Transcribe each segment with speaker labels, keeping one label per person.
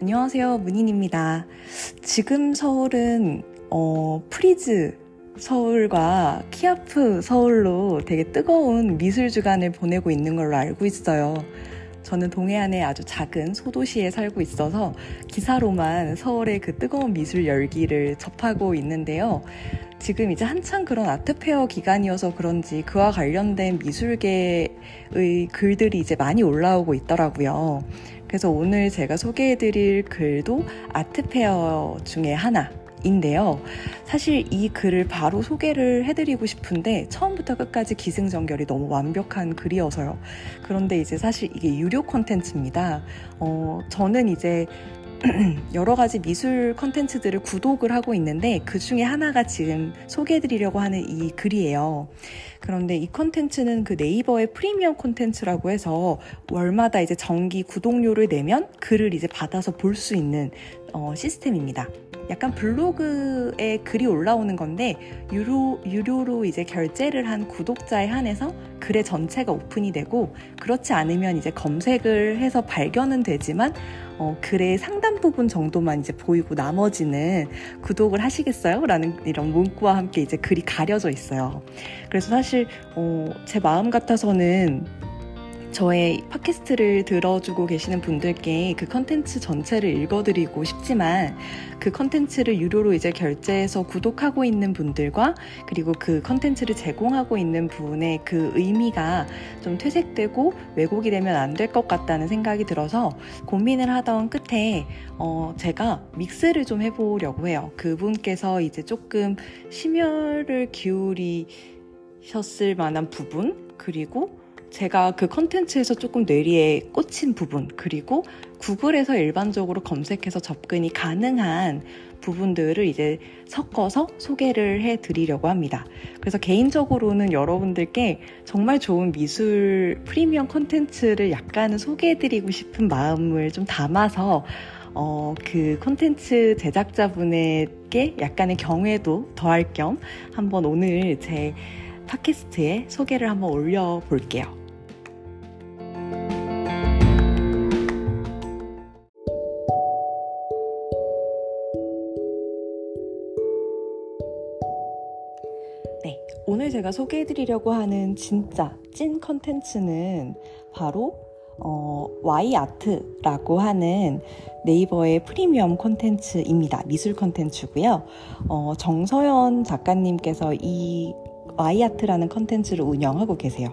Speaker 1: 안녕하세요. 문인입니다. 지금 서울은 어, 프리즈 서울과 키아프 서울로 되게 뜨거운 미술 주간을 보내고 있는 걸로 알고 있어요. 저는 동해안의 아주 작은 소도시에 살고 있어서 기사로만 서울의 그 뜨거운 미술 열기를 접하고 있는데요. 지금 이제 한창 그런 아트페어 기간이어서 그런지 그와 관련된 미술계의 글들이 이제 많이 올라오고 있더라고요. 그래서 오늘 제가 소개해드릴 글도 아트페어 중에 하나. 인데요. 사실 이 글을 바로 소개를 해드리고 싶은데 처음부터 끝까지 기승전결이 너무 완벽한 글이어서요. 그런데 이제 사실 이게 유료 콘텐츠입니다. 어, 저는 이제 여러 가지 미술 컨텐츠들을 구독을 하고 있는데 그 중에 하나가 지금 소개해드리려고 하는 이 글이에요. 그런데 이 컨텐츠는 그 네이버의 프리미엄 콘텐츠라고 해서 월마다 이제 정기 구독료를 내면 글을 이제 받아서 볼 수 있는 어, 시스템입니다. 약간 블로그에 글이 올라오는 건데 유료, 유료로 이제 결제를 한 구독자에 한해서 글의 전체가 오픈이 되고 그렇지 않으면 이제 검색을 해서 발견은 되지만 어, 글의 상단 부분 정도만 이제 보이고 나머지는 구독을 하시겠어요? 라는 이런 문구와 함께 이제 글이 가려져 있어요. 그래서 사실 어, 제 마음 같아서는 저의 팟캐스트를 들어주고 계시는 분들께 그 컨텐츠 전체를 읽어드리고 싶지만 그 컨텐츠를 유료로 이제 결제해서 구독하고 있는 분들과 그리고 그 컨텐츠를 제공하고 있는 분의 그 의미가 좀 퇴색되고 왜곡이 되면 안 될 것 같다는 생각이 들어서 고민을 하던 끝에 어 제가 믹스를 좀 해보려고 해요. 그분께서 이제 조금 심혈을 기울이셨을 만한 부분 그리고 제가 그 컨텐츠에서 조금 뇌리에 꽂힌 부분, 그리고 구글에서 일반적으로 검색해서 접근이 가능한 부분들을 이제 섞어서 소개를 해 드리려고 합니다. 그래서 개인적으로는 여러분들께 정말 좋은 미술 프리미엄 컨텐츠를 약간은 소개해 드리고 싶은 마음을 좀 담아서 어, 그 콘텐츠 제작자분에게 약간의 경외도 더할 겸 한번 오늘 제 팟캐스트에 소개를 한번 올려볼게요. 제가 소개해드리려고 하는 진짜 찐 컨텐츠는 바로 어, Y아트라고 하는 네이버의 프리미엄 콘텐츠입니다. 미술 콘텐츠고요. 어, 정서연 작가님께서 이 와이아트라는 컨텐츠를 운영하고 계세요.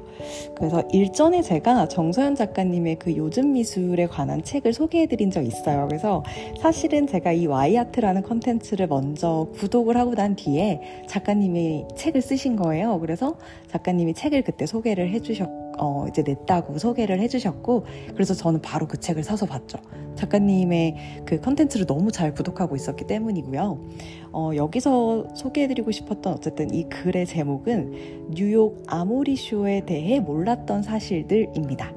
Speaker 1: 그래서 일전에 제가 정서연 작가님의 그 요즘 미술에 관한 책을 소개해드린 적 있어요. 그래서 사실은 제가 이 와이아트라는 컨텐츠를 먼저 구독을 하고 난 뒤에 작가님이 책을 쓰신 거예요. 그래서 작가님이 책을 그때 소개를 해주셨고 어, 이제 냈다고 소개를 해주셨고 그래서 저는 바로 그 책을 사서 봤죠. 작가님의 그 컨텐츠를 너무 잘 구독하고 있었기 때문이고요. 어, 여기서 소개해드리고 싶었던 어쨌든 이 글의 제목은 뉴욕 아모리 쇼에 대해 몰랐던 사실들입니다.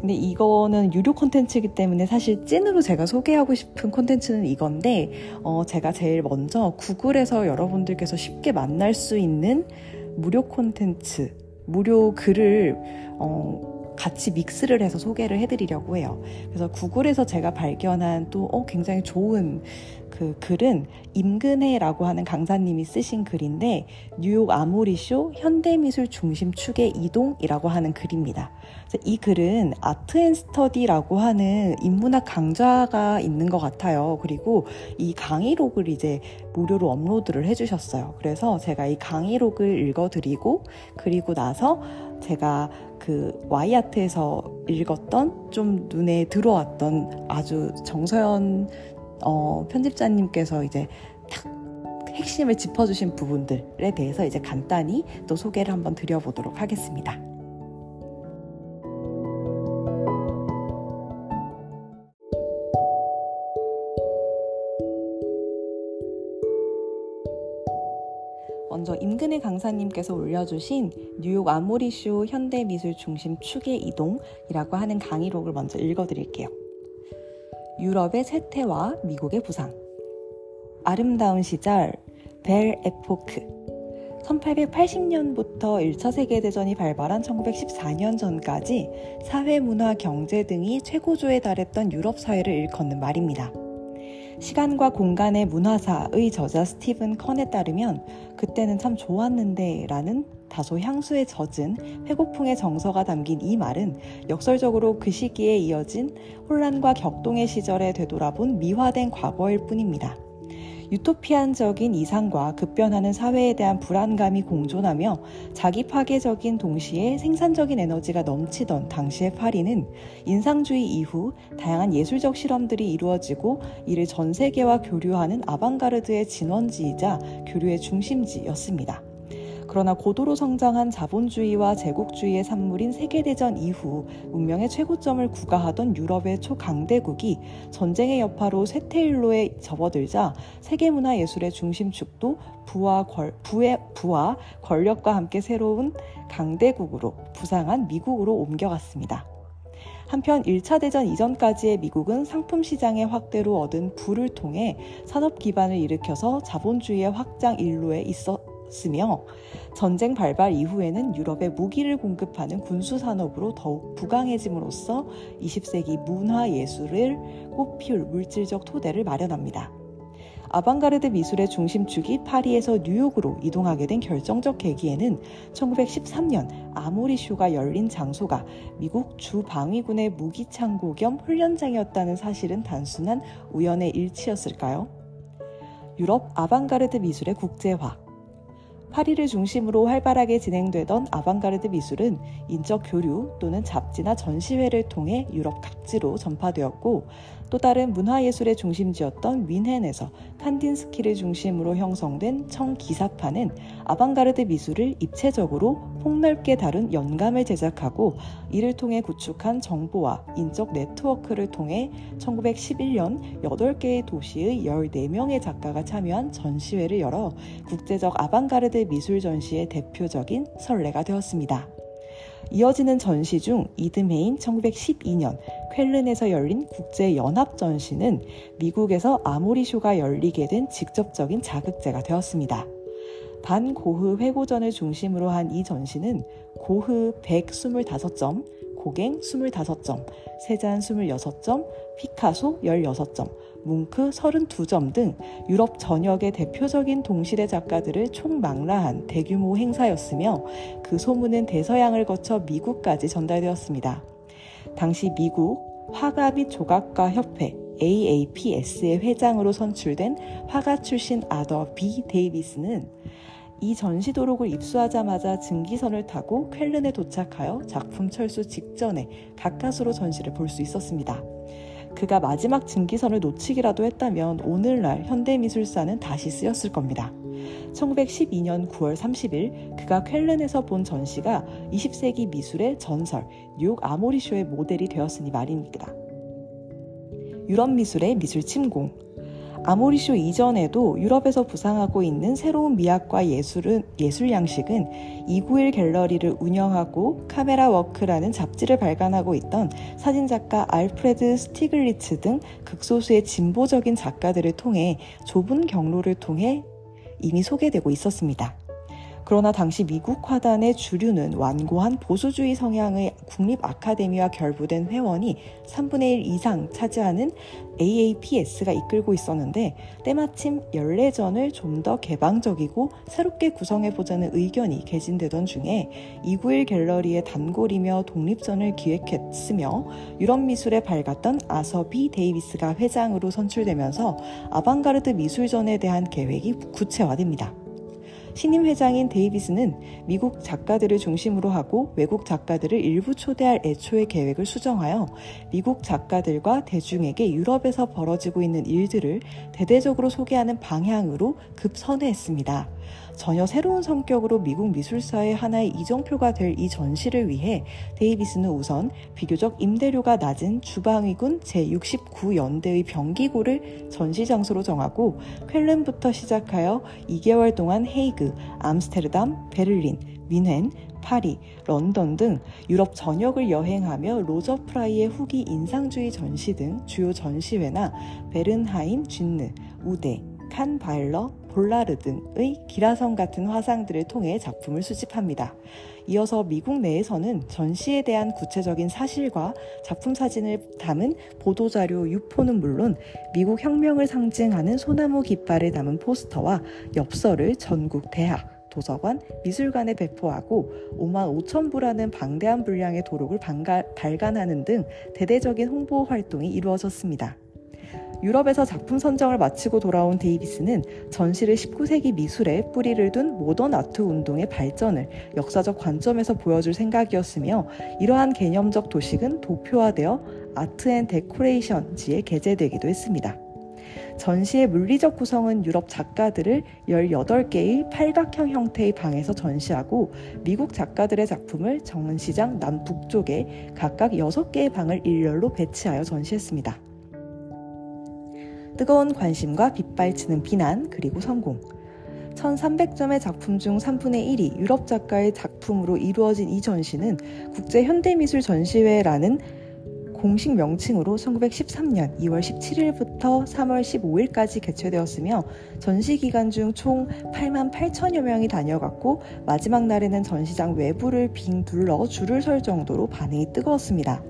Speaker 1: 근데 이거는 유료 콘텐츠이기 때문에 사실 찐으로 제가 소개하고 싶은 콘텐츠는 이건데 어, 제가 제일 먼저 구글에서 여러분들께서 쉽게 만날 수 있는 무료 콘텐츠 무료 글을 어, 같이 믹스를 해서 소개를 해드리려고 해요. 그래서 구글에서 제가 발견한 또 어, 굉장히 좋은 그 글은 임근혜라고 하는 강사님이 쓰신 글인데 뉴욕 아모리쇼 현대미술 중심 축의 이동이라고 하는 글입니다. 이 글은 아트 앤 스터디라고 하는 인문학 강좌가 있는 것 같아요. 그리고 이 강의록을 이제 무료로 업로드를 해주셨어요. 그래서 제가 이 강의록을 읽어드리고 그리고 나서 제가 그 와이아트에서 읽었던 좀 눈에 들어왔던 아주 정서연 어, 편집자님께서 이제 탁 핵심을 짚어주신 부분들에 대해서 이제 간단히 또 소개를 한번 드려보도록 하겠습니다. 임근혜 강사님께서 올려주신 뉴욕 아모리쇼 현대미술 중심 축의 이동이라고 하는 강의록을 먼저 읽어드릴게요. 유럽의 쇠퇴와 미국의 부상. 아름다운 시절, 벨 에포크. 1880년부터 1차 세계대전이 발발한 1914년 전까지 사회, 문화, 경제 등이 최고조에 달했던 유럽 사회를 일컫는 말입니다. 시간과 공간의 문화사의 저자 스티븐 컨에 따르면 그때는 참 좋았는데 라는 다소 향수에 젖은 회고풍의 정서가 담긴 이 말은 역설적으로 그 시기에 이어진 혼란과 격동의 시절에 되돌아본 미화된 과거일 뿐입니다. 유토피안적인 이상과 급변하는 사회에 대한 불안감이 공존하며 자기 파괴적인 동시에 생산적인 에너지가 넘치던 당시의 파리는 인상주의 이후 다양한 예술적 실험들이 이루어지고 이를 전 세계와 교류하는 아방가르드의 진원지이자 교류의 중심지였습니다. 그러나 고도로 성장한 자본주의와 제국주의의 산물인 세계대전 이후 문명의 최고점을 구가하던 유럽의 초강대국이 전쟁의 여파로 쇠퇴일로에 접어들자 세계문화 예술의 중심축도 부와, 걸, 부의, 부와 권력과 함께 새로운 강대국으로 부상한 미국으로 옮겨갔습니다. 한편 1차 대전 이전까지의 미국은 상품 시장의 확대로 얻은 부를 통해 산업 기반을 일으켜서 자본주의의 확장 일로에 있어 쓰며 전쟁 발발 이후에는 유럽에 무기를 공급하는 군수 산업으로 더욱 부강해짐으로써 20세기 문화 예술을 꽃피울 물질적 토대를 마련합니다. 아방가르드 미술의 중심축이 파리에서 뉴욕으로 이동하게 된 결정적 계기에는 1913년 아모리쇼가 열린 장소가 미국 주방위군의 무기 창고 겸 훈련장이었다는 사실은 단순한 우연의 일치였을까요? 유럽 아방가르드 미술의 국제화, 파리를 중심으로 활발하게 진행되던 아방가르드 미술은 인적 교류 또는 잡지나 전시회를 통해 유럽 각지로 전파되었고 또 다른 문화예술의 중심지였던 윈헨에서 칸딘스키를 중심으로 형성된 청기사파는 아방가르드 미술을 입체적으로 폭넓게 다룬 연감을 제작하고 이를 통해 구축한 정보와 인적 네트워크를 통해 1911년 8개의 도시의 14명의 작가가 참여한 전시회를 열어 국제적 아방가르드 미술 전시의 대표적인 선례가 되었습니다. 이어지는 전시 중 이듬해인 1912년 쾰른에서 열린 국제 연합 전시는 미국에서 아모리쇼가 열리게 된 직접적인 자극제가 되었습니다. 반 고흐 회고전을 중심으로 한 이 전시는 고흐 125점, 고갱 25점, 세잔 26점, 피카소 16점, 뭉크 32점 등 유럽 전역의 대표적인 동시대 작가들을 총망라한 대규모 행사였으며 그 소문은 대서양을 거쳐 미국까지 전달되었습니다. 당시 미국 화가 및 조각가 협회 AAPS의 회장으로 선출된 화가 출신 아더 비 데이비스는 이 전시 도록을 입수하자마자 증기선을 타고 쾰른에 도착하여 작품 철수 직전에 가까스로 전시를 볼 수 있었습니다. 그가 마지막 증기선을 놓치기라도 했다면 오늘날 현대미술사는 다시 쓰였을 겁니다. 1912년 9월 30일 그가 쾰른에서 본 전시가 20세기 미술의 전설 뉴욕 아모리쇼의 모델이 되었으니 말입니다. 유럽 미술의 미술 침공 아모리쇼 이전에도 유럽에서 부상하고 있는 새로운 미학과 예술은, 예술 양식은 291 갤러리를 운영하고 카메라 워크라는 잡지를 발간하고 있던 사진작가 알프레드 스티글리츠 등 극소수의 진보적인 작가들을 통해 좁은 경로를 통해 이미 소개되고 있었습니다. 그러나 당시 미국 화단의 주류는 완고한 보수주의 성향의 국립 아카데미와 결부된 회원이 3분의 1 이상 차지하는 AAPS가 이끌고 있었는데 때마침 연례전을 좀 더 개방적이고 새롭게 구성해보자는 의견이 개진되던 중에 291 갤러리의 단골이며 독립전을 기획했으며 유럽 미술에 밝았던 아서 비 데이비스가 회장으로 선출되면서 아방가르드 미술전에 대한 계획이 구체화됩니다. 신임 회장인 데이비스는 미국 작가들을 중심으로 하고 외국 작가들을 일부 초대할 애초의 계획을 수정하여 미국 작가들과 대중에게 유럽에서 벌어지고 있는 일들을 대대적으로 소개하는 방향으로 급선회했습니다. 전혀 새로운 성격으로 미국 미술사의 하나의 이정표가 될 이 전시를 위해 데이비스는 우선 비교적 임대료가 낮은 주방위군 제69연대의 병기고를 전시 장소로 정하고 쾰른부터 시작하여 2개월 동안 헤이그, 암스테르담, 베를린, 민헨, 파리, 런던 등 유럽 전역을 여행하며 로저 프라이의 후기 인상주의 전시 등 주요 전시회나 베른하임, 쥔느, 우데, 칸바일러, 볼라르 등의 기라성 같은 화상들을 통해 작품을 수집합니다. 이어서 미국 내에서는 전시에 대한 구체적인 사실과 작품 사진을 담은 보도자료 유포는 물론 미국 혁명을 상징하는 소나무 깃발을 담은 포스터와 엽서를 전국 대학, 도서관, 미술관에 배포하고 5만 5천 부라는 방대한 분량의 도록을 발간하는 등 대대적인 홍보 활동이 이루어졌습니다. 유럽에서 작품 선정을 마치고 돌아온 데이비스는 전시를 19세기 미술에 뿌리를 둔 모던 아트 운동의 발전을 역사적 관점에서 보여줄 생각이었으며 이러한 개념적 도식은 도표화되어 아트 앤 데코레이션지에 게재되기도 했습니다. 전시의 물리적 구성은 유럽 작가들을 18개의 팔각형 형태의 방에서 전시하고 미국 작가들의 작품을 정은시장 남북쪽에 각각 6개의 방을 일렬로 배치하여 전시했습니다. 뜨거운 관심과 빗발치는 비난 그리고 성공 1300점의 작품 중 3분의 1이 유럽 작가의 작품으로 이루어진 이 전시는 국제 현대미술 전시회라는 공식 명칭으로 1913년 2월 17일부터 3월 15일까지 개최되었으며 전시 기간 중 총 8만 8천여 명이 다녀갔고 마지막 날에는 전시장 외부를 빙 둘러 줄을 설 정도로 반응이 뜨거웠습니다.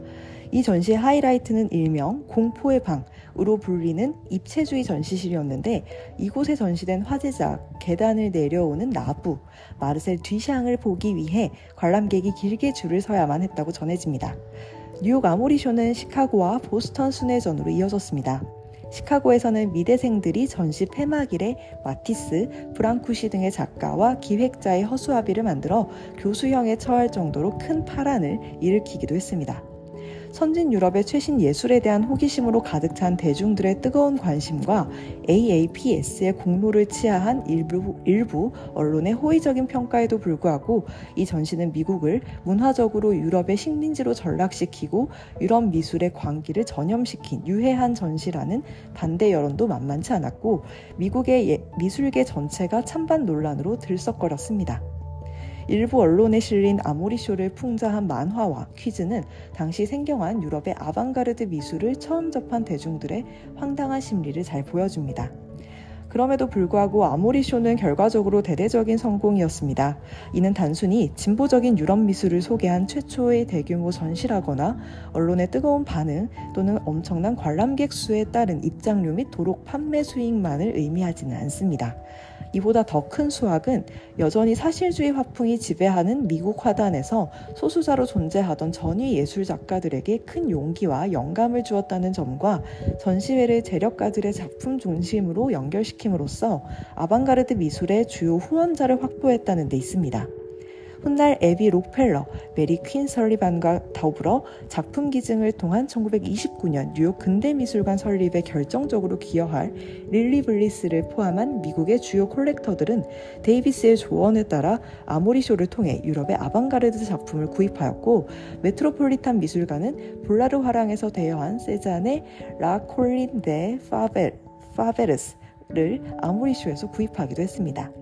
Speaker 1: 이 전시의 하이라이트는 일명 공포의 방으로 불리는 입체주의 전시실이었는데 이곳에 전시된 화제작 계단을 내려오는 나부 마르셀 뒤샹을 보기 위해 관람객이 길게 줄을 서야만 했다고 전해집니다. 뉴욕 아모리쇼는 시카고와 보스턴 순회전으로 이어졌습니다. 시카고에서는 미대생들이 전시 폐막일에 마티스, 브랑쿠시 등의 작가와 기획자의 허수아비를 만들어 교수형에 처할 정도로 큰 파란을 일으키기도 했습니다. 선진 유럽의 최신 예술에 대한 호기심으로 가득 찬 대중들의 뜨거운 관심과 AAPS의 공로를 치하한 일부, 일부 언론의 호의적인 평가에도 불구하고 이 전시는 미국을 문화적으로 유럽의 식민지로 전락시키고 유럽 미술의 광기를 전염시킨 유해한 전시라는 반대 여론도 만만치 않았고 미국의 예, 미술계 전체가 찬반 논란으로 들썩거렸습니다. 일부 언론에 실린 아모리쇼를 풍자한 만화와 퀴즈는 당시 생경한 유럽의 아방가르드 미술을 처음 접한 대중들의 황당한 심리를 잘 보여줍니다. 그럼에도 불구하고 아모리쇼는 결과적으로 대대적인 성공이었습니다. 이는 단순히 진보적인 유럽 미술을 소개한 최초의 대규모 전시라거나 언론의 뜨거운 반응 또는 엄청난 관람객 수에 따른 입장료 및 도록 판매 수익만을 의미하지는 않습니다. 이보다 더 큰 수확은 여전히 사실주의 화풍이 지배하는 미국 화단에서 소수자로 존재하던 전위 예술 작가들에게 큰 용기와 영감을 주었다는 점과 전시회를 재력가들의 작품 중심으로 연결시킴으로써 아방가르드 미술의 주요 후원자를 확보했다는 데 있습니다. 훗날 애비 록펠러, 메리 퀸 설리반과 더불어 작품 기증을 통한 1929년 뉴욕 근대미술관 설립에 결정적으로 기여할 릴리 블리스를 포함한 미국의 주요 콜렉터들은 데이비스의 조언에 따라 아모리쇼를 통해 유럽의 아방가르드 작품을 구입하였고 메트로폴리탄 미술관은 볼라르 화랑에서 대여한 세잔의 La Colline des Pauv, Pauvres를 아모리쇼에서 구입하기도 했습니다.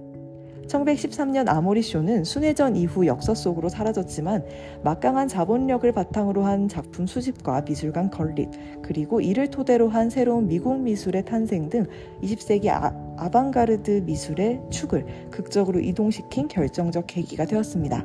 Speaker 1: 1913년 아모리쇼는 순회전 이후 역사 속으로 사라졌지만 막강한 자본력을 바탕으로 한 작품 수집과 미술관 건립, 그리고 이를 토대로 한 새로운 미국 미술의 탄생 등 20세기 아, 아방가르드 미술의 축을 극적으로 이동시킨 결정적 계기가 되었습니다.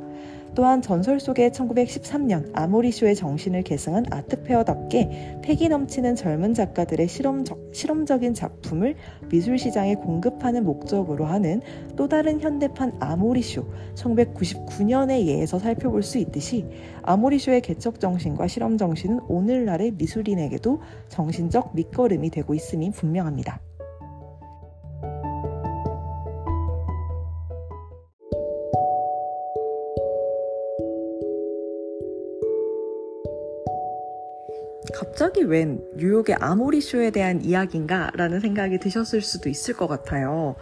Speaker 1: 또한 전설 속의 1913년 아모리쇼의 정신을 계승한 아트페어답게 패기 넘치는 젊은 작가들의 실험적, 실험적인 작품을 미술 시장에 공급하는 목적으로 하는 또 다른 현대판 아모리쇼 1999년의 예에서 살펴볼 수 있듯이 아모리쇼의 개척 정신과 실험 정신은 오늘날의 미술인에게도 정신적 밑거름이 되고 있음이 분명합니다. 갑자기 웬 뉴욕의 아모리 쇼에 대한 이야기인가? 라는 생각이 드셨을 수도 있을 것 같아요.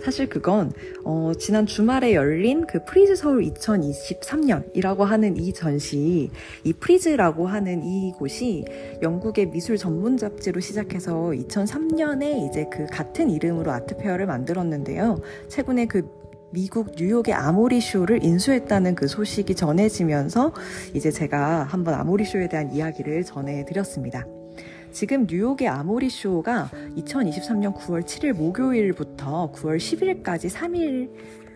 Speaker 1: 사실 그건, 어, 지난 주말에 열린 그 프리즈 서울 2023년이라고 하는 이 전시, 이 프리즈라고 하는 이곳이 영국의 미술 전문 잡지로 시작해서 2003년에 이제 그 같은 이름으로 아트페어를 만들었는데요. 최근에 그 미국 뉴욕의 아모리 쇼를 인수했다는 그 소식이 전해지면서 이제 제가 한번 아모리 쇼에 대한 이야기를 전해드렸습니다. 지금 뉴욕의 아모리 쇼가 2023년 9월 7일 목요일부터 9월 10일까지 3일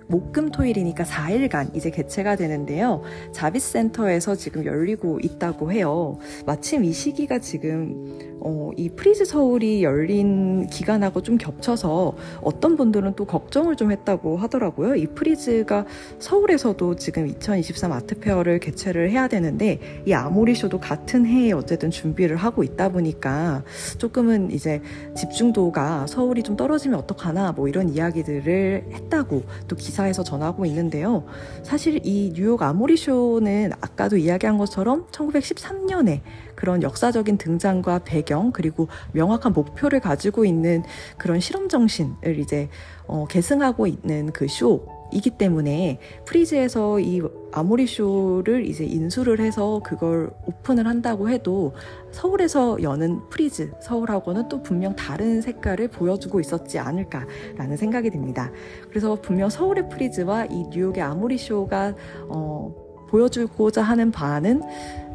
Speaker 1: 목금토일이니까 4일간 이제 개최가 되는데요. 자비센터에서 지금 열리고 있다고 해요. 마침 이 시기가 지금 어, 이 프리즈 서울이 열린 기간하고 좀 겹쳐서 어떤 분들은 또 걱정을 좀 했다고 하더라고요. 이 프리즈가 서울에서도 지금 2023 아트페어를 개최를 해야 되는데 이 아모리쇼도 같은 해에 어쨌든 준비를 하고 있다 보니까 조금은 이제 집중도가 서울이 좀 떨어지면 어떡하나 뭐 이런 이야기들을 했다고 또 기 사에서 전하고 있는데요. 사실 이 뉴욕 아모리 쇼는 아까도 이야기한 것처럼 1913년에 그런 역사적인 등장과 배경 그리고 명확한 목표를 가지고 있는 그런 실험 정신을 이제 어, 계승하고 있는 그 쇼. 이기 때문에 프리즈에서 이 아모리 쇼를 이제 인수를 해서 그걸 오픈을 한다고 해도 서울에서 여는 프리즈 서울하고는 또 분명 다른 색깔을 보여주고 있었지 않을까라는 생각이 듭니다. 그래서 분명 서울의 프리즈와 이 뉴욕의 아모리 쇼가 어, 보여주고자 하는 바는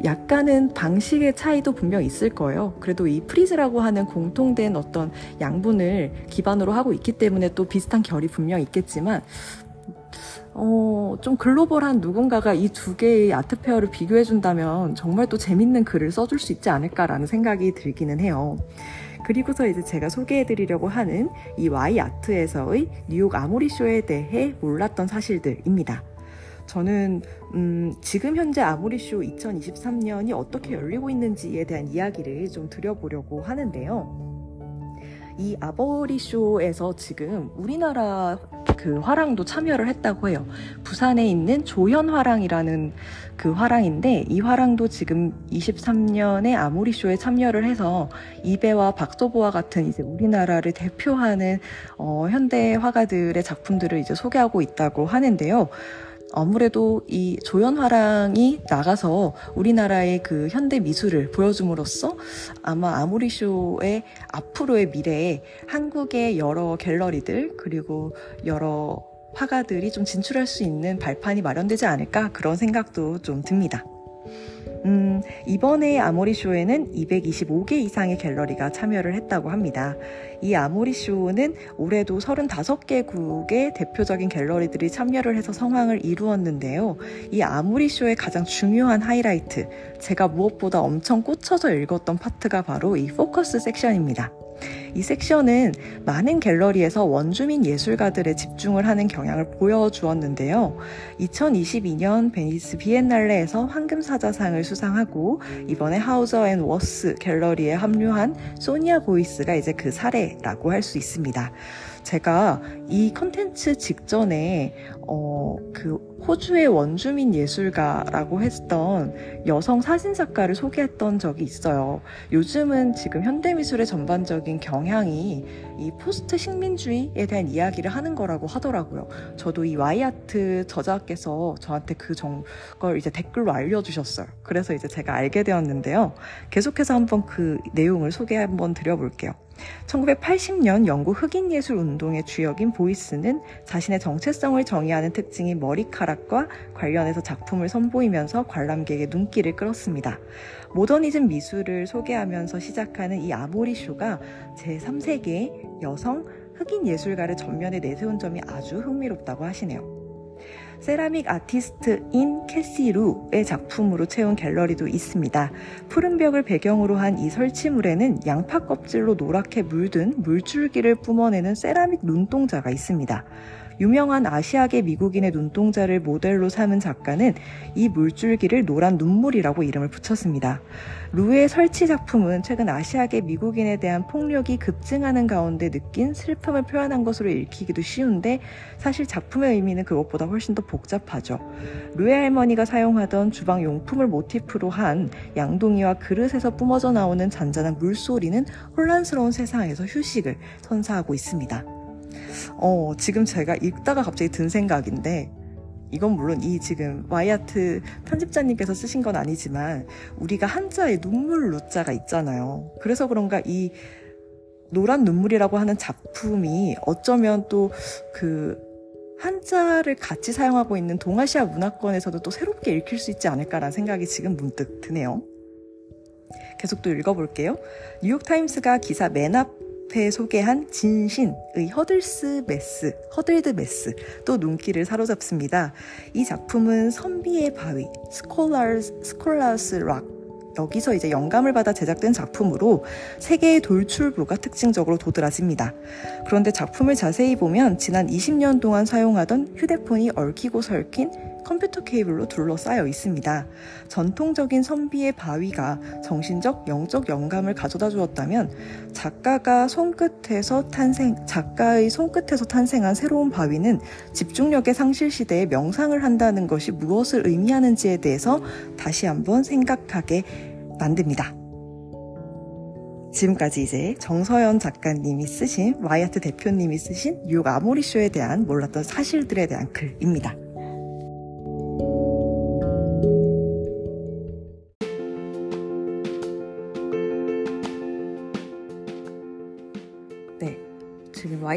Speaker 1: 약간은 방식의 차이도 분명 있을 거예요. 그래도 이 프리즈라고 하는 공통된 어떤 양분을 기반으로 하고 있기 때문에 또 비슷한 결이 분명 있겠지만 어, 좀 글로벌한 누군가가 이 두 개의 아트 페어를 비교해 준다면 정말 또 재밌는 글을 써줄 수 있지 않을까라는 생각이 들기는 해요. 그리고서 이제 제가 소개해 드리려고 하는 이 Y 아트에서의 뉴욕 아모리 쇼에 대해 몰랐던 사실들입니다. 저는 음, 지금 현재 아모리쇼 2023년이 어떻게 열리고 있는지에 대한 이야기를 좀 드려보려고 하는데요. 이 아버리쇼에서 지금 우리나라 그 화랑도 참여를 했다고 해요. 부산에 있는 조현 화랑이라는 그 화랑인데 이 화랑도 지금 23년에 아모리쇼에 참여를 해서 이배와 박소보와 같은 이제 우리나라를 대표하는 어, 현대 화가들의 작품들을 이제 소개하고 있다고 하는데요. 아무래도 이 조연화랑이 나가서 우리나라의 그 현대 미술을 보여줌으로써 아마 아모리쇼의 앞으로의 미래에 한국의 여러 갤러리들 그리고 여러 화가들이 좀 진출할 수 있는 발판이 마련되지 않을까 그런 생각도 좀 듭니다. 음, 이번에 아모리 쇼에는 225개 이상의 갤러리가 참여를 했다고 합니다. 이 아모리 쇼는 올해도 35개국의 대표적인 갤러리들이 참여를 해서 성황을 이루었는데요. 이 아모리 쇼의 가장 중요한 하이라이트, 제가 무엇보다 엄청 꽂혀서 읽었던 파트가 바로 이 포커스 섹션입니다. 이 섹션은 많은 갤러리에서 원주민 예술가들에 집중을 하는 경향을 보여주었는데요. 2022년 베니스 비엔날레에서 황금사자상을 수상하고 이번에 하우저 앤 워스 갤러리에 합류한 소니아 보이스가 이제 그 사례라고 할 수 있습니다. 제가 이 컨텐츠 직전에 어, 그 호주의 원주민 예술가라고 했던 여성 사진작가를 소개했던 적이 있어요. 요즘은 지금 현대미술의 전반적인 경향이 이 포스트 식민주의에 대한 이야기를 하는 거라고 하더라고요. 저도 이 와이아트 저자께서 저한테 그 걸 이제 댓글로 알려주셨어요. 그래서 이제 제가 알게 되었는데요. 계속해서 한번 그 내용을 소개 한번 드려볼게요. 1980년 영국 흑인 예술 운동의 주역인 보이스는 자신의 정체성을 정의하는 특징인 머리카락과 관련해서 작품을 선보이면서 관람객의 눈길을 끌었습니다. 모더니즘 미술을 소개하면서 시작하는 이 아모리 쇼가 제3세계의 여성 흑인 예술가를 전면에 내세운 점이 아주 흥미롭다고 하시네요. 세라믹 아티스트인 캐시 루의 작품으로 채운 갤러리도 있습니다. 푸른 벽을 배경으로 한 이 설치물에는 양파 껍질로 노랗게 물든 물줄기를 뿜어내는 세라믹 눈동자가 있습니다. 유명한 아시아계 미국인의 눈동자를 모델로 삼은 작가는 이 물줄기를 노란 눈물이라고 이름을 붙였습니다. 루의 설치 작품은 최근 아시아계 미국인에 대한 폭력이 급증하는 가운데 느낀 슬픔을 표현한 것으로 읽히기도 쉬운데 사실 작품의 의미는 그것보다 훨씬 더 복잡하죠. 루의 할머니가 사용하던 주방 용품을 모티프로 한 양동이와 그릇에서 뿜어져 나오는 잔잔한 물소리는 혼란스러운 세상에서 휴식을 선사하고 있습니다. 어, 지금 제가 읽다가 갑자기 든 생각인데, 이건 물론 이 지금 와이아트 편집자님께서 쓰신 건 아니지만, 우리가 한자에 눈물 루자가 있잖아요. 그래서 그런가 이 노란 눈물이라고 하는 작품이 어쩌면 또 그 한자를 같이 사용하고 있는 동아시아 문화권에서도 또 새롭게 읽힐 수 있지 않을까라는 생각이 지금 문득 드네요. 계속 또 읽어볼게요. 뉴욕타임스가 기사 맨 앞 에 소개한 진신의 Huddled Masses, Huddled Masses, 또 눈길을 사로잡습니다. 이 작품은 선비의 바위, scholar's, scholar's rock, 여기서 이제 영감을 받아 제작된 작품으로 세 개의 돌출부가 특징적으로 도드라집니다. 그런데 작품을 자세히 보면 지난 20년 동안 사용하던 휴대폰이 얽히고 설킨 컴퓨터 케이블로 둘러싸여 있습니다. 전통적인 선비의 바위가 정신적, 영적 영감을 가져다 주었다면 작가가 손끝에서 탄생, 작가의 손끝에서 탄생한 새로운 바위는 집중력의 상실 시대에 명상을 한다는 것이 무엇을 의미하는지에 대해서 다시 한번 생각하게 만듭니다. 지금까지 이제 정서연 작가님이 쓰신 와이아트 대표님이 쓰신 뉴욕 아모리쇼에 대한 몰랐던 사실들에 대한 글입니다.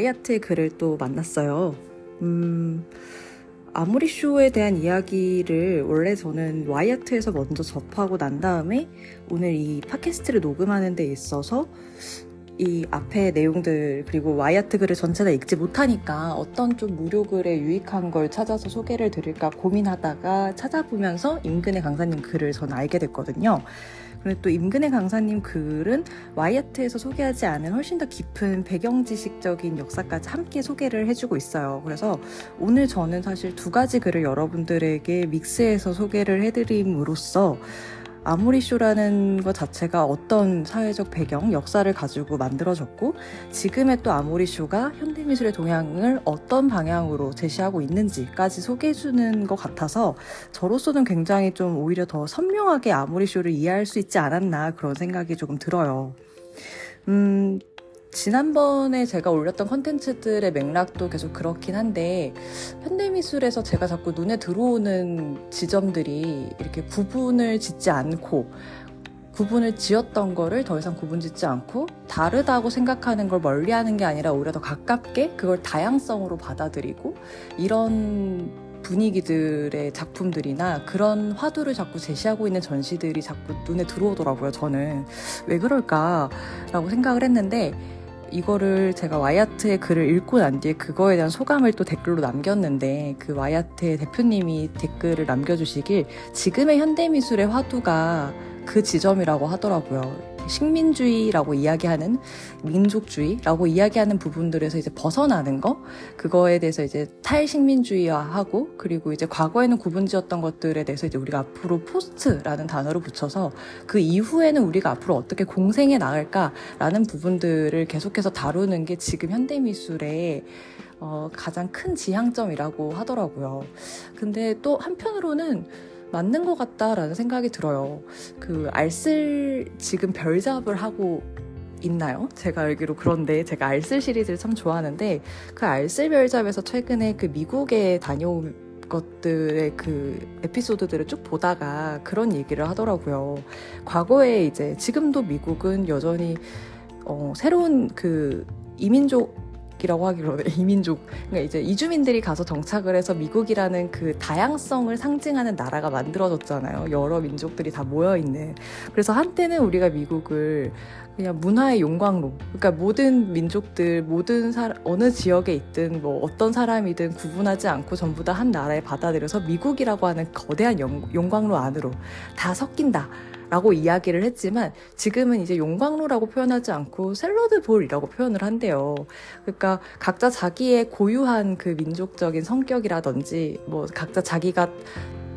Speaker 1: 와이아트의 글을 또 만났어요. 음, 아무리 쇼에 대한 이야기를 원래 저는 와이어트에서 먼저 접하고 난 다음에 오늘 이 팟캐스트를 녹음하는 데 있어서 이 앞에 내용들 그리고 와이어트 글을 전체 다 읽지 못하니까 어떤 좀 무료 글에 유익한 걸 찾아서 소개를 드릴까 고민하다가 찾아보면서 임근의 강사님 글을 전 알게 됐거든요. 그리고 또 임근의 강사님 글은 와이어트에서 소개하지 않은 훨씬 더 깊은 배경 지식적인 역사까지 함께 소개를 해주고 있어요. 그래서 오늘 저는 사실 두 가지 글을 여러분들에게 믹스해서 소개를 해드림으로써 아모리쇼라는 것 자체가 어떤 사회적 배경, 역사를 가지고 만들어졌고 지금의 또 아모리쇼가 현대미술의 동향을 어떤 방향으로 제시하고 있는지까지 소개해주는 것 같아서 저로서는 굉장히 좀 오히려 더 선명하게 아모리쇼를 이해할 수 있지 않았나 그런 생각이 조금 들어요. 음, 지난번에 제가 올렸던 컨텐츠들의 맥락도 계속 그렇긴 한데 현대미술에서 제가 자꾸 눈에 들어오는 지점들이 이렇게 구분을 짓지 않고 구분을 지었던 거를 더 이상 구분 짓지 않고 다르다고 생각하는 걸 멀리 하는 게 아니라 오히려 더 가깝게 그걸 다양성으로 받아들이고 이런 분위기들의 작품들이나 그런 화두를 자꾸 제시하고 있는 전시들이 자꾸 눈에 들어오더라고요, 저는. 왜 그럴까라고 생각을 했는데, 이거를 제가 와이아트의 글을 읽고 난 뒤에 그거에 대한 소감을 또 댓글로 남겼는데 그 와이아트의 대표님이 댓글을 남겨주시길 지금의 현대미술의 화두가 그 지점이라고 하더라고요. 식민주의라고 이야기하는 민족주의라고 이야기하는 부분들에서 이제 벗어나는 거 그거에 대해서 이제 탈식민주의화하고 그리고 이제 과거에는 구분지었던 것들에 대해서 이제 우리가 앞으로 포스트라는 단어를 붙여서 그 이후에는 우리가 앞으로 어떻게 공생해 나갈까라는 부분들을 계속해서 다루는 게 지금 현대 미술의 어, 가장 큰 지향점이라고 하더라고요. 근데 또 한편으로는 맞는 것 같다라는 생각이 들어요. 그 알쓸 지금 별잡을 하고 있나요? 제가 알기로 그런데 제가 알쓸 시리즈를 참 좋아하는데 그 알쓸 별잡에서 최근에 그 미국에 다녀온 것들의 그 에피소드들을 쭉 보다가 그런 얘기를 하더라고요. 과거에 이제 지금도 미국은 여전히 어, 새로운 그 이민족 이라고 하기로 이민족 그러니까 이제 이주민들이 가서 정착을 해서 미국이라는 그 다양성을 상징하는 나라가 만들어졌잖아요. 여러 민족들이 다 모여 있는. 그래서 한때는 우리가 미국을 그냥 문화의 용광로. 그러니까 모든 민족들, 모든 사, 어느 지역에 있든 뭐 어떤 사람이든 구분하지 않고 전부 다 한 나라에 받아들여서 미국이라고 하는 거대한 용, 용광로 안으로 다 섞인다. 라고 이야기를 했지만 지금은 이제 용광로라고 표현하지 않고 샐러드 볼이라고 표현을 한대요. 그러니까 각자 자기의 고유한 그 민족적인 성격이라든지 뭐 각자 자기가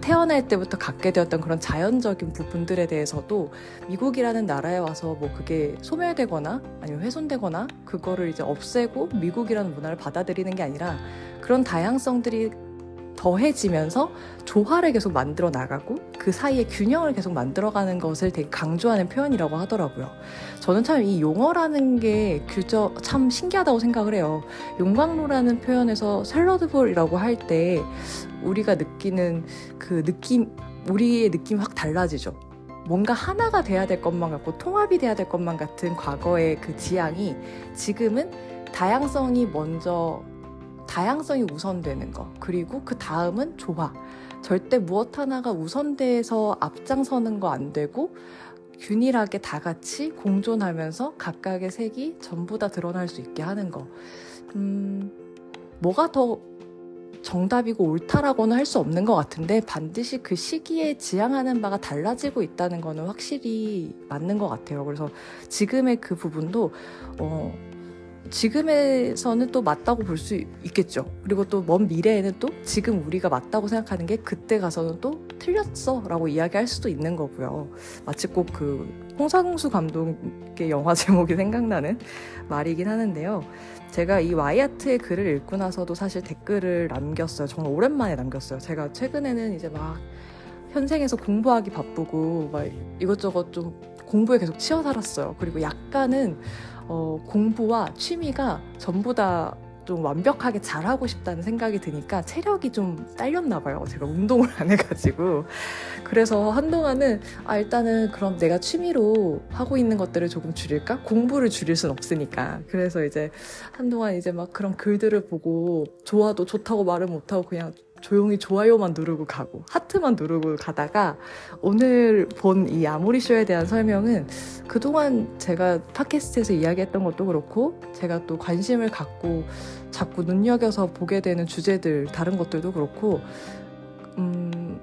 Speaker 1: 태어날 때부터 갖게 되었던 그런 자연적인 부분들에 대해서도 미국이라는 나라에 와서 뭐 그게 소멸되거나 아니면 훼손되거나 그거를 이제 없애고 미국이라는 문화를 받아들이는 게 아니라 그런 다양성들이 더해지면서 조화를 계속 만들어 나가고 그 사이에 균형을 계속 만들어가는 것을 되게 강조하는 표현이라고 하더라고요. 저는 참 이 용어라는 게 규저 참 신기하다고 생각을 해요. 용광로라는 표현에서 샐러드볼이라고 할 때 우리가 느끼는 그 느낌, 우리의 느낌이 확 달라지죠. 뭔가 하나가 돼야 될 것만 같고 통합이 돼야 될 것만 같은 과거의 그 지향이 지금은 다양성이 먼저 다양성이 우선되는 거. 그리고 그 다음은 조화. 절대 무엇 하나가 우선돼서 앞장서는 거 안 되고
Speaker 2: 균일하게 다 같이 공존하면서 각각의 색이 전부 다 드러날 수 있게 하는 거. 음, 뭐가 더 정답이고 옳다라고는 할 수 없는 것 같은데 반드시 그 시기에 지향하는 바가 달라지고 있다는 거는 확실히 맞는 것 같아요. 그래서 지금의 그 부분도 어, 지금에서는 또 맞다고 볼 수 있겠죠. 그리고 또 먼 미래에는 또 지금 우리가 맞다고 생각하는 게 그때 가서는 또 틀렸어 라고 이야기할 수도 있는 거고요. 마치 꼭 그 홍상수 감독의 영화 제목이 생각나는 말이긴 하는데요. 제가 이 와이아트의 글을 읽고 나서도 사실 댓글을 남겼어요. 정말 오랜만에 남겼어요. 제가 최근에는 이제 막 현생에서 공부하기 바쁘고 막 이것저것 좀 공부에 계속 치여 살았어요. 그리고 약간은 어, 공부와 취미가 전부 다 좀 완벽하게 잘하고 싶다는 생각이 드니까 체력이 좀 딸렸나 봐요. 제가 운동을 안 해가지고. 그래서 한동안은 아, 일단은 그럼 내가 취미로 하고 있는 것들을 조금 줄일까? 공부를 줄일 순 없으니까. 그래서 이제 한동안 이제 막 그런 글들을 보고 좋아도 좋다고 말을 못하고 그냥 조용히 좋아요만 누르고 가고 하트만 누르고 가다가 오늘 본 이 아모리쇼에 대한 설명은 그동안 제가 팟캐스트에서 이야기했던 것도 그렇고 제가 또 관심을 갖고 자꾸 눈여겨서 보게 되는 주제들 다른 것들도 그렇고 음,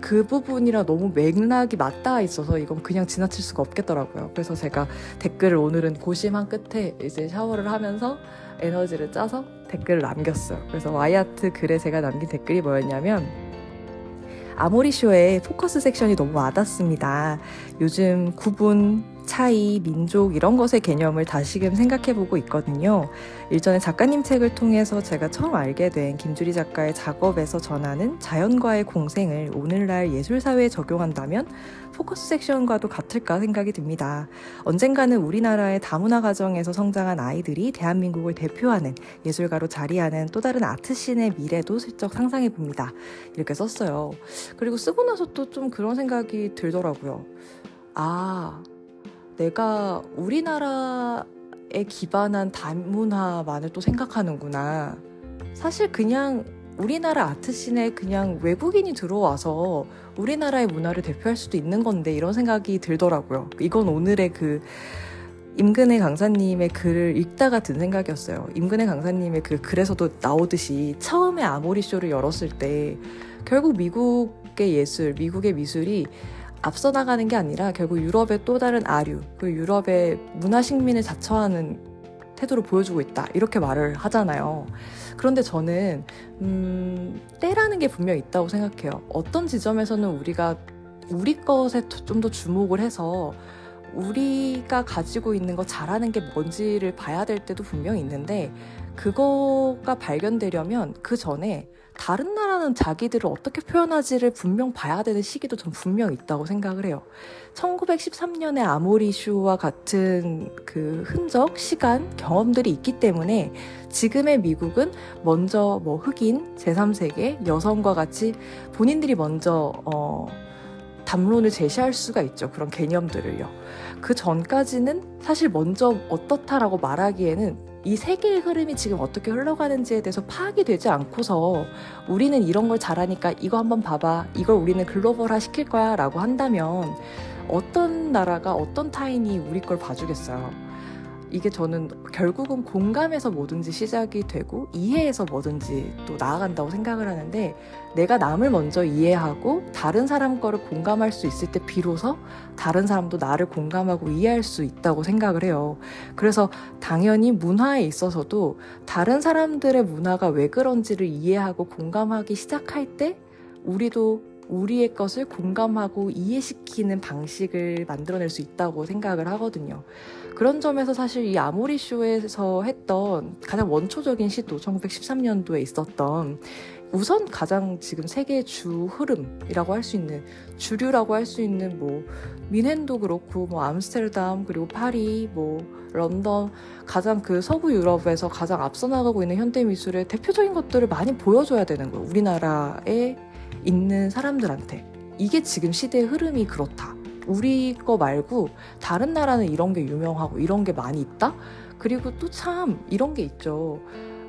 Speaker 2: 그 부분이랑 너무 맥락이 맞닿아 있어서 이건 그냥 지나칠 수가 없겠더라고요. 그래서 제가 댓글을 오늘은 고심한 끝에 이제 샤워를 하면서 에너지를 짜서 댓글을 남겼어요. 그래서 와이아트 글에 제가 남긴 댓글이 뭐였냐면 아모리쇼의 포커스 섹션이 너무 와닿습니다. 요즘 구분, 차이, 민족 이런 것의 개념을 다시금 생각해보고 있거든요. 일전에 작가님 책을 통해서 제가 처음 알게 된 김주리 작가의 작업에서 전하는 자연과의 공생을 오늘날 예술사회에 적용한다면 포커스 섹션과도 같을까 생각이 듭니다. 언젠가는 우리나라의 다문화 가정에서 성장한 아이들이 대한민국을 대표하는 예술가로 자리하는 또 다른 아트씬의 미래도 슬쩍 상상해 봅니다. 이렇게 썼어요. 그리고 쓰고 나서 또 좀 그런 생각이 들더라고요. 아, 내가 우리나라에 기반한 다문화만을 또 생각하는구나. 사실 그냥 우리나라 아트씬에 그냥 외국인이 들어와서 우리나라의 문화를 대표할 수도 있는 건데 이런 생각이 들더라고요. 이건 오늘의 그 임근혜 강사님의 글을 읽다가 든 생각이었어요. 임근혜 강사님의 그 글에서도 나오듯이 처음에 아모리 쇼를 열었을 때 결국 미국의 예술, 미국의 미술이 앞서 나가는 게 아니라 결국 유럽의 또 다른 아류, 그 유럽의 문화 식민을 자처하는 태도를 보여주고 있다. 이렇게 말을 하잖아요. 그런데 저는, 음, 때라는 게 분명 있다고 생각해요. 어떤 지점에서는 우리가 우리 것에 좀 더 주목을 해서 우리가 가지고 있는 거 잘하는 게 뭔지를 봐야 될 때도 분명 있는데, 그거가 발견되려면 그 전에 다른 나라는 자기들을 어떻게 표현하지를 분명 봐야 되는 시기도 전 분명 있다고 생각을 해요. 1913년의 아모리슈와 같은 그 흔적, 시간, 경험들이 있기 때문에 지금의 미국은 먼저 뭐 흑인, 제3세계, 여성과 같이 본인들이 먼저 어, 담론을 제시할 수가 있죠. 그런 개념들을요. 그 전까지는 사실 먼저 어떻다라고 말하기에는 이 세계의 흐름이 지금 어떻게 흘러가는지에 대해서 파악이 되지 않고서 우리는 이런 걸 잘하니까 이거 한번 봐봐. 이걸 우리는 글로벌화 시킬 거야. 라고 한다면 어떤 나라가 어떤 타인이 우리 걸 봐주겠어요. 이게 저는 결국은 공감에서 뭐든지 시작이 되고 이해에서 뭐든지 또 나아간다고 생각을 하는데 내가 남을 먼저 이해하고 다른 사람 거를 공감할 수 있을 때 비로소 다른 사람도 나를 공감하고 이해할 수 있다고 생각을 해요. 그래서 당연히 문화에 있어서도 다른 사람들의 문화가 왜 그런지를 이해하고 공감하기 시작할 때 우리도 우리의 것을 공감하고 이해시키는 방식을 만들어낼 수 있다고 생각을 하거든요. 그런 점에서 사실 이 아모리 쇼에서 했던 가장 원초적인 시도 1913년도에 있었던 우선 가장 지금 세계 주 흐름이라고 할 수 있는 주류라고 할 수 있는 뭐 미넨도 그렇고 뭐 암스테르담 그리고 파리 뭐 런던 가장 그 서부 유럽에서 가장 앞서 나가고 있는 현대 미술의 대표적인 것들을 많이 보여줘야 되는 거예요. 우리나라에 있는 사람들한테 이게 지금 시대의 흐름이 그렇다. 우리 거 말고 다른 나라는 이런 게 유명하고 이런 게 많이 있다. 그리고 또 참 이런 게 있죠.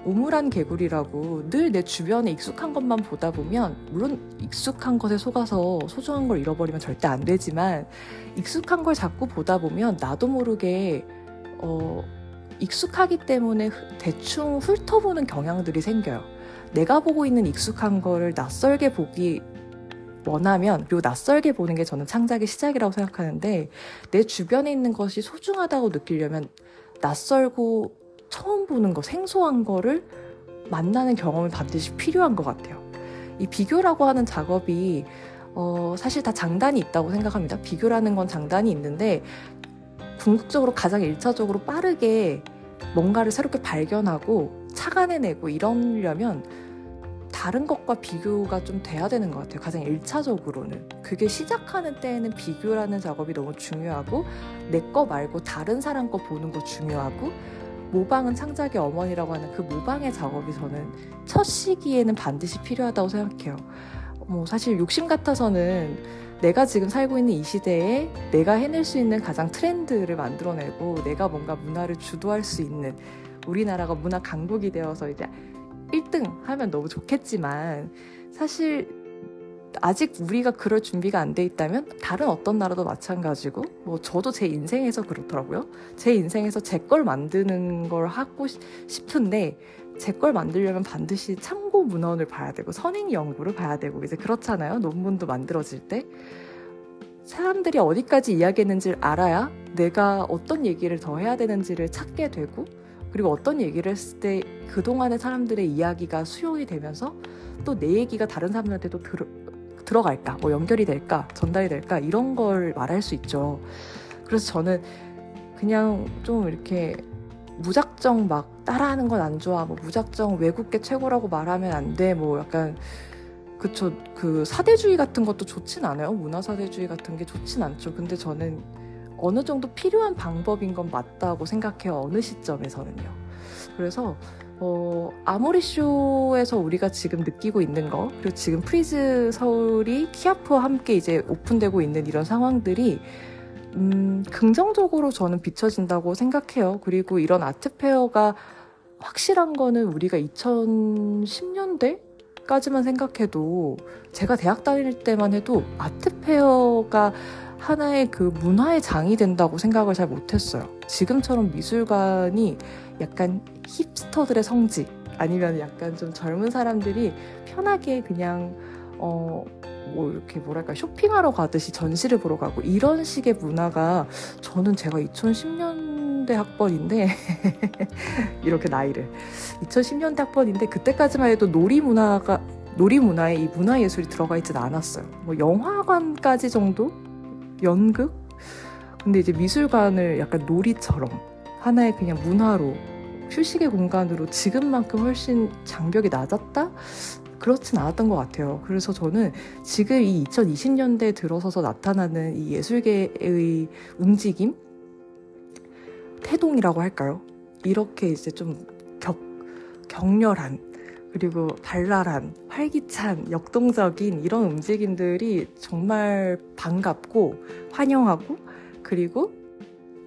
Speaker 2: 우물한 개구리라고 늘 내 주변에 익숙한 것만 보다 보면 물론 익숙한 것에 속아서 소중한 걸 잃어버리면 절대 안 되지만 익숙한 걸 자꾸 보다 보면 나도 모르게 어, 익숙하기 때문에 대충 훑어보는 경향들이 생겨요. 내가 보고 있는 익숙한 거를 낯설게 보기 원하면 그리고 낯설게 보는 게 저는 창작의 시작이라고 생각하는데 내 주변에 있는 것이 소중하다고 느끼려면 낯설고 처음 보는 거 생소한 거를 만나는 경험이 반드시 필요한 것 같아요. 이 비교라고 하는 작업이 어, 사실 다 장단이 있다고 생각합니다. 비교라는 건 장단이 있는데 궁극적으로 가장 일차적으로 빠르게 뭔가를 새롭게 발견하고 착안해내고 이러려면 다른 것과 비교가 좀 돼야 되는 것 같아요. 가장 일차적으로는 그게 시작하는 때에는 비교라는 작업이 너무 중요하고 내 거 말고 다른 사람 거 보는 거 중요하고 모방은 창작의 어머니라고 하는 그 모방의 작업이 저는 첫 시기에는 반드시 필요하다고 생각해요. 뭐 사실 욕심 같아서는 내가 지금 살고 있는 이 시대에 내가 해낼 수 있는 가장 트렌드를 만들어내고 내가 뭔가 문화를 주도할 수 있는 우리나라가 문화 강국이 되어서 이제 1등 하면 너무 좋겠지만 사실 아직 우리가 그럴 준비가 안 돼 있다면 다른 어떤 나라도 마찬가지고 뭐 저도 제 인생에서 그렇더라고요. 제 인생에서 제 걸 만드는 걸 하고 싶은데 제 걸 만들려면 반드시 참고 문헌을 봐야 되고 선행 연구를 봐야 되고 이제 그렇잖아요. 논문도 만들어질 때 사람들이 어디까지 이야기했는지를 알아야 내가 어떤 얘기를 더 해야 되는지를 찾게 되고 그리고 어떤 얘기를 했을 때 그동안의 사람들의 이야기가 수용이 되면서 또 내 얘기가 다른 사람들한테도 들, 들어갈까, 뭐 연결이 될까, 전달이 될까, 이런 걸 말할 수 있죠. 그래서 저는 그냥 좀 이렇게 무작정 막 따라하는 건 안 좋아, 뭐 무작정 외국계 최고라고 말하면 안 돼, 뭐 약간 그쵸. 그 사대주의 같은 것도 좋진 않아요. 문화 사대주의 같은 게 좋진 않죠. 근데 저는 어느 정도 필요한 방법인 건 맞다고 생각해요 어느 시점에서는요 그래서 어, 아모리 쇼에서 우리가 지금 느끼고 있는 거 그리고 지금 프리즈 서울이 키아프와 함께 이제 오픈되고 있는 이런 상황들이 음, 긍정적으로 저는 비춰진다고 생각해요. 그리고 이런 아트페어가 확실한 거는 우리가 2010년대까지만 생각해도 제가 대학 다닐 때만 해도 아트페어가 하나의 그 문화의 장이 된다고 생각을 잘 못했어요. 지금처럼 미술관이 약간 힙스터들의 성지 아니면 약간 좀 젊은 사람들이 편하게 그냥 어, 뭐 이렇게 뭐랄까 쇼핑하러 가듯이 전시를 보러 가고 이런 식의 문화가 저는 제가 2010년대 학번인데 이렇게 나이를 2010년대 학번인데 그때까지만 해도 놀이 문화가 놀이 문화에 이 문화 예술이 들어가 있지는 않았어요. 뭐 영화관까지 정도 연극 근데 이제 미술관을 약간 놀이처럼 하나의 그냥 문화로 휴식의 공간으로 지금만큼 훨씬 장벽이 낮았다? 그렇진 않았던 것 같아요. 그래서 저는 지금 이 2020년대에 들어서서 나타나는 이 예술계의 움직임? 태동이라고 할까요? 이렇게 이제 좀 격, 격렬한, 그리고 발랄한, 활기찬, 역동적인 이런 움직임들이 정말 반갑고 환영하고 그리고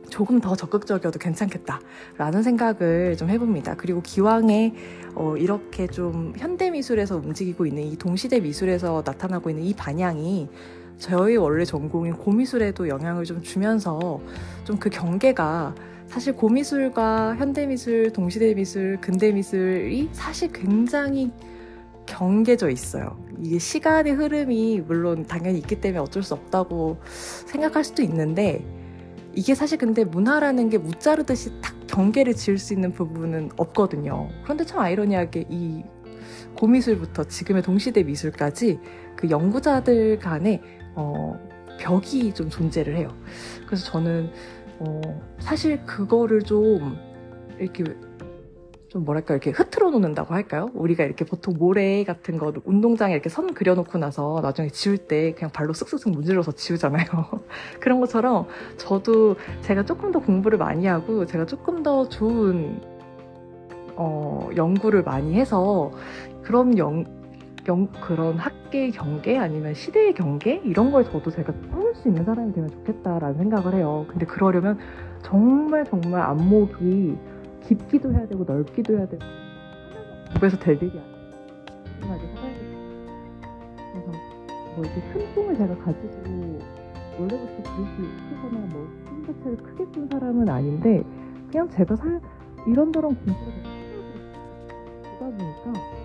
Speaker 2: 조금 더 적극적이어도 괜찮겠다라는 생각을 좀 해봅니다. 그리고 기왕에 어, 이렇게 좀 현대 미술에서 움직이고 있는 이 동시대 미술에서 나타나고 있는 이 반향이 저희 원래 전공인 고미술에도 영향을 좀 주면서 좀 그 경계가 사실 고미술과 현대미술, 동시대미술, 근대미술이 사실 굉장히 경계져 있어요. 이게 시간의 흐름이 물론 당연히 있기 때문에 어쩔 수 없다고 생각할 수도 있는데 이게 사실 근데 문화라는 게 무자르듯이 딱 경계를 지을 수 있는 부분은 없거든요. 그런데 참 아이러니하게 이 고미술부터 지금의 동시대 미술까지 그 연구자들 간에 어, 벽이 좀 존재를 해요. 그래서 저는 어, 사실 그거를 좀 이렇게 좀 뭐랄까 이렇게 흐트러 놓는다고 할까요? 우리가 이렇게 보통 모래 같은 거 운동장에 이렇게 선 그려놓고 나서 나중에 지울 때 그냥 발로 쓱쓱쓱 문질러서 지우잖아요. 그런 것처럼 저도 제가 조금 더 공부를 많이 하고 제가 조금 더 좋은 어, 연구를 많이 해서 그런 영, 영, 그런 학계의 경계 아니면 시대의 경계 이런 걸 저도 제가 꾸밀 수 있는 사람이 되면 좋겠다라는 생각을 해요. 근데 그러려면 정말 정말 안목이 깊기도 해야 되고 넓기도 해야 되고 그래서 될 일이 아니에요. 그래서 뭐 이렇게 큰 꿈을 제가 가지고 원래부터 그릇이 크거나 뭐꿈 자체를 크게 꾼 사람은 아닌데 그냥 제가 살 이런저런 공부를 하다 보니까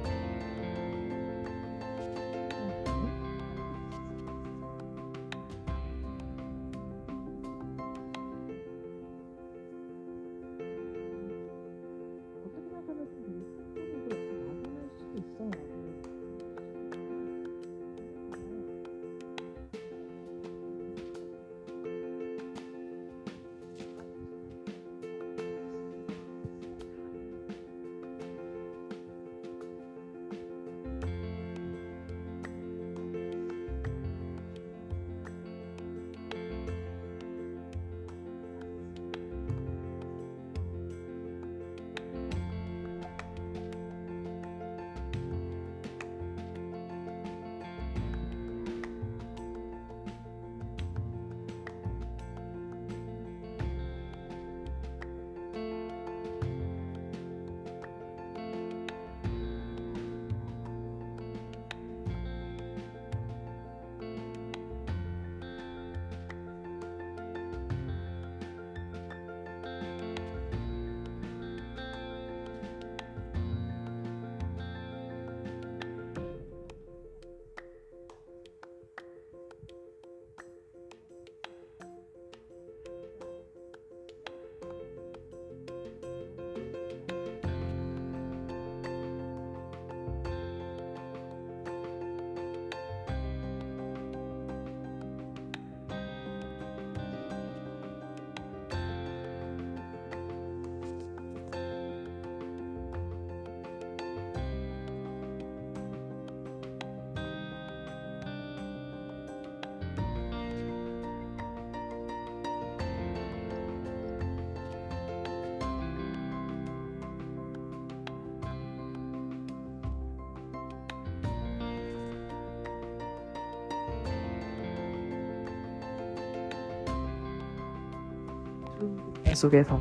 Speaker 2: 속에서.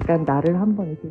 Speaker 2: 약간 나를 한번 이렇게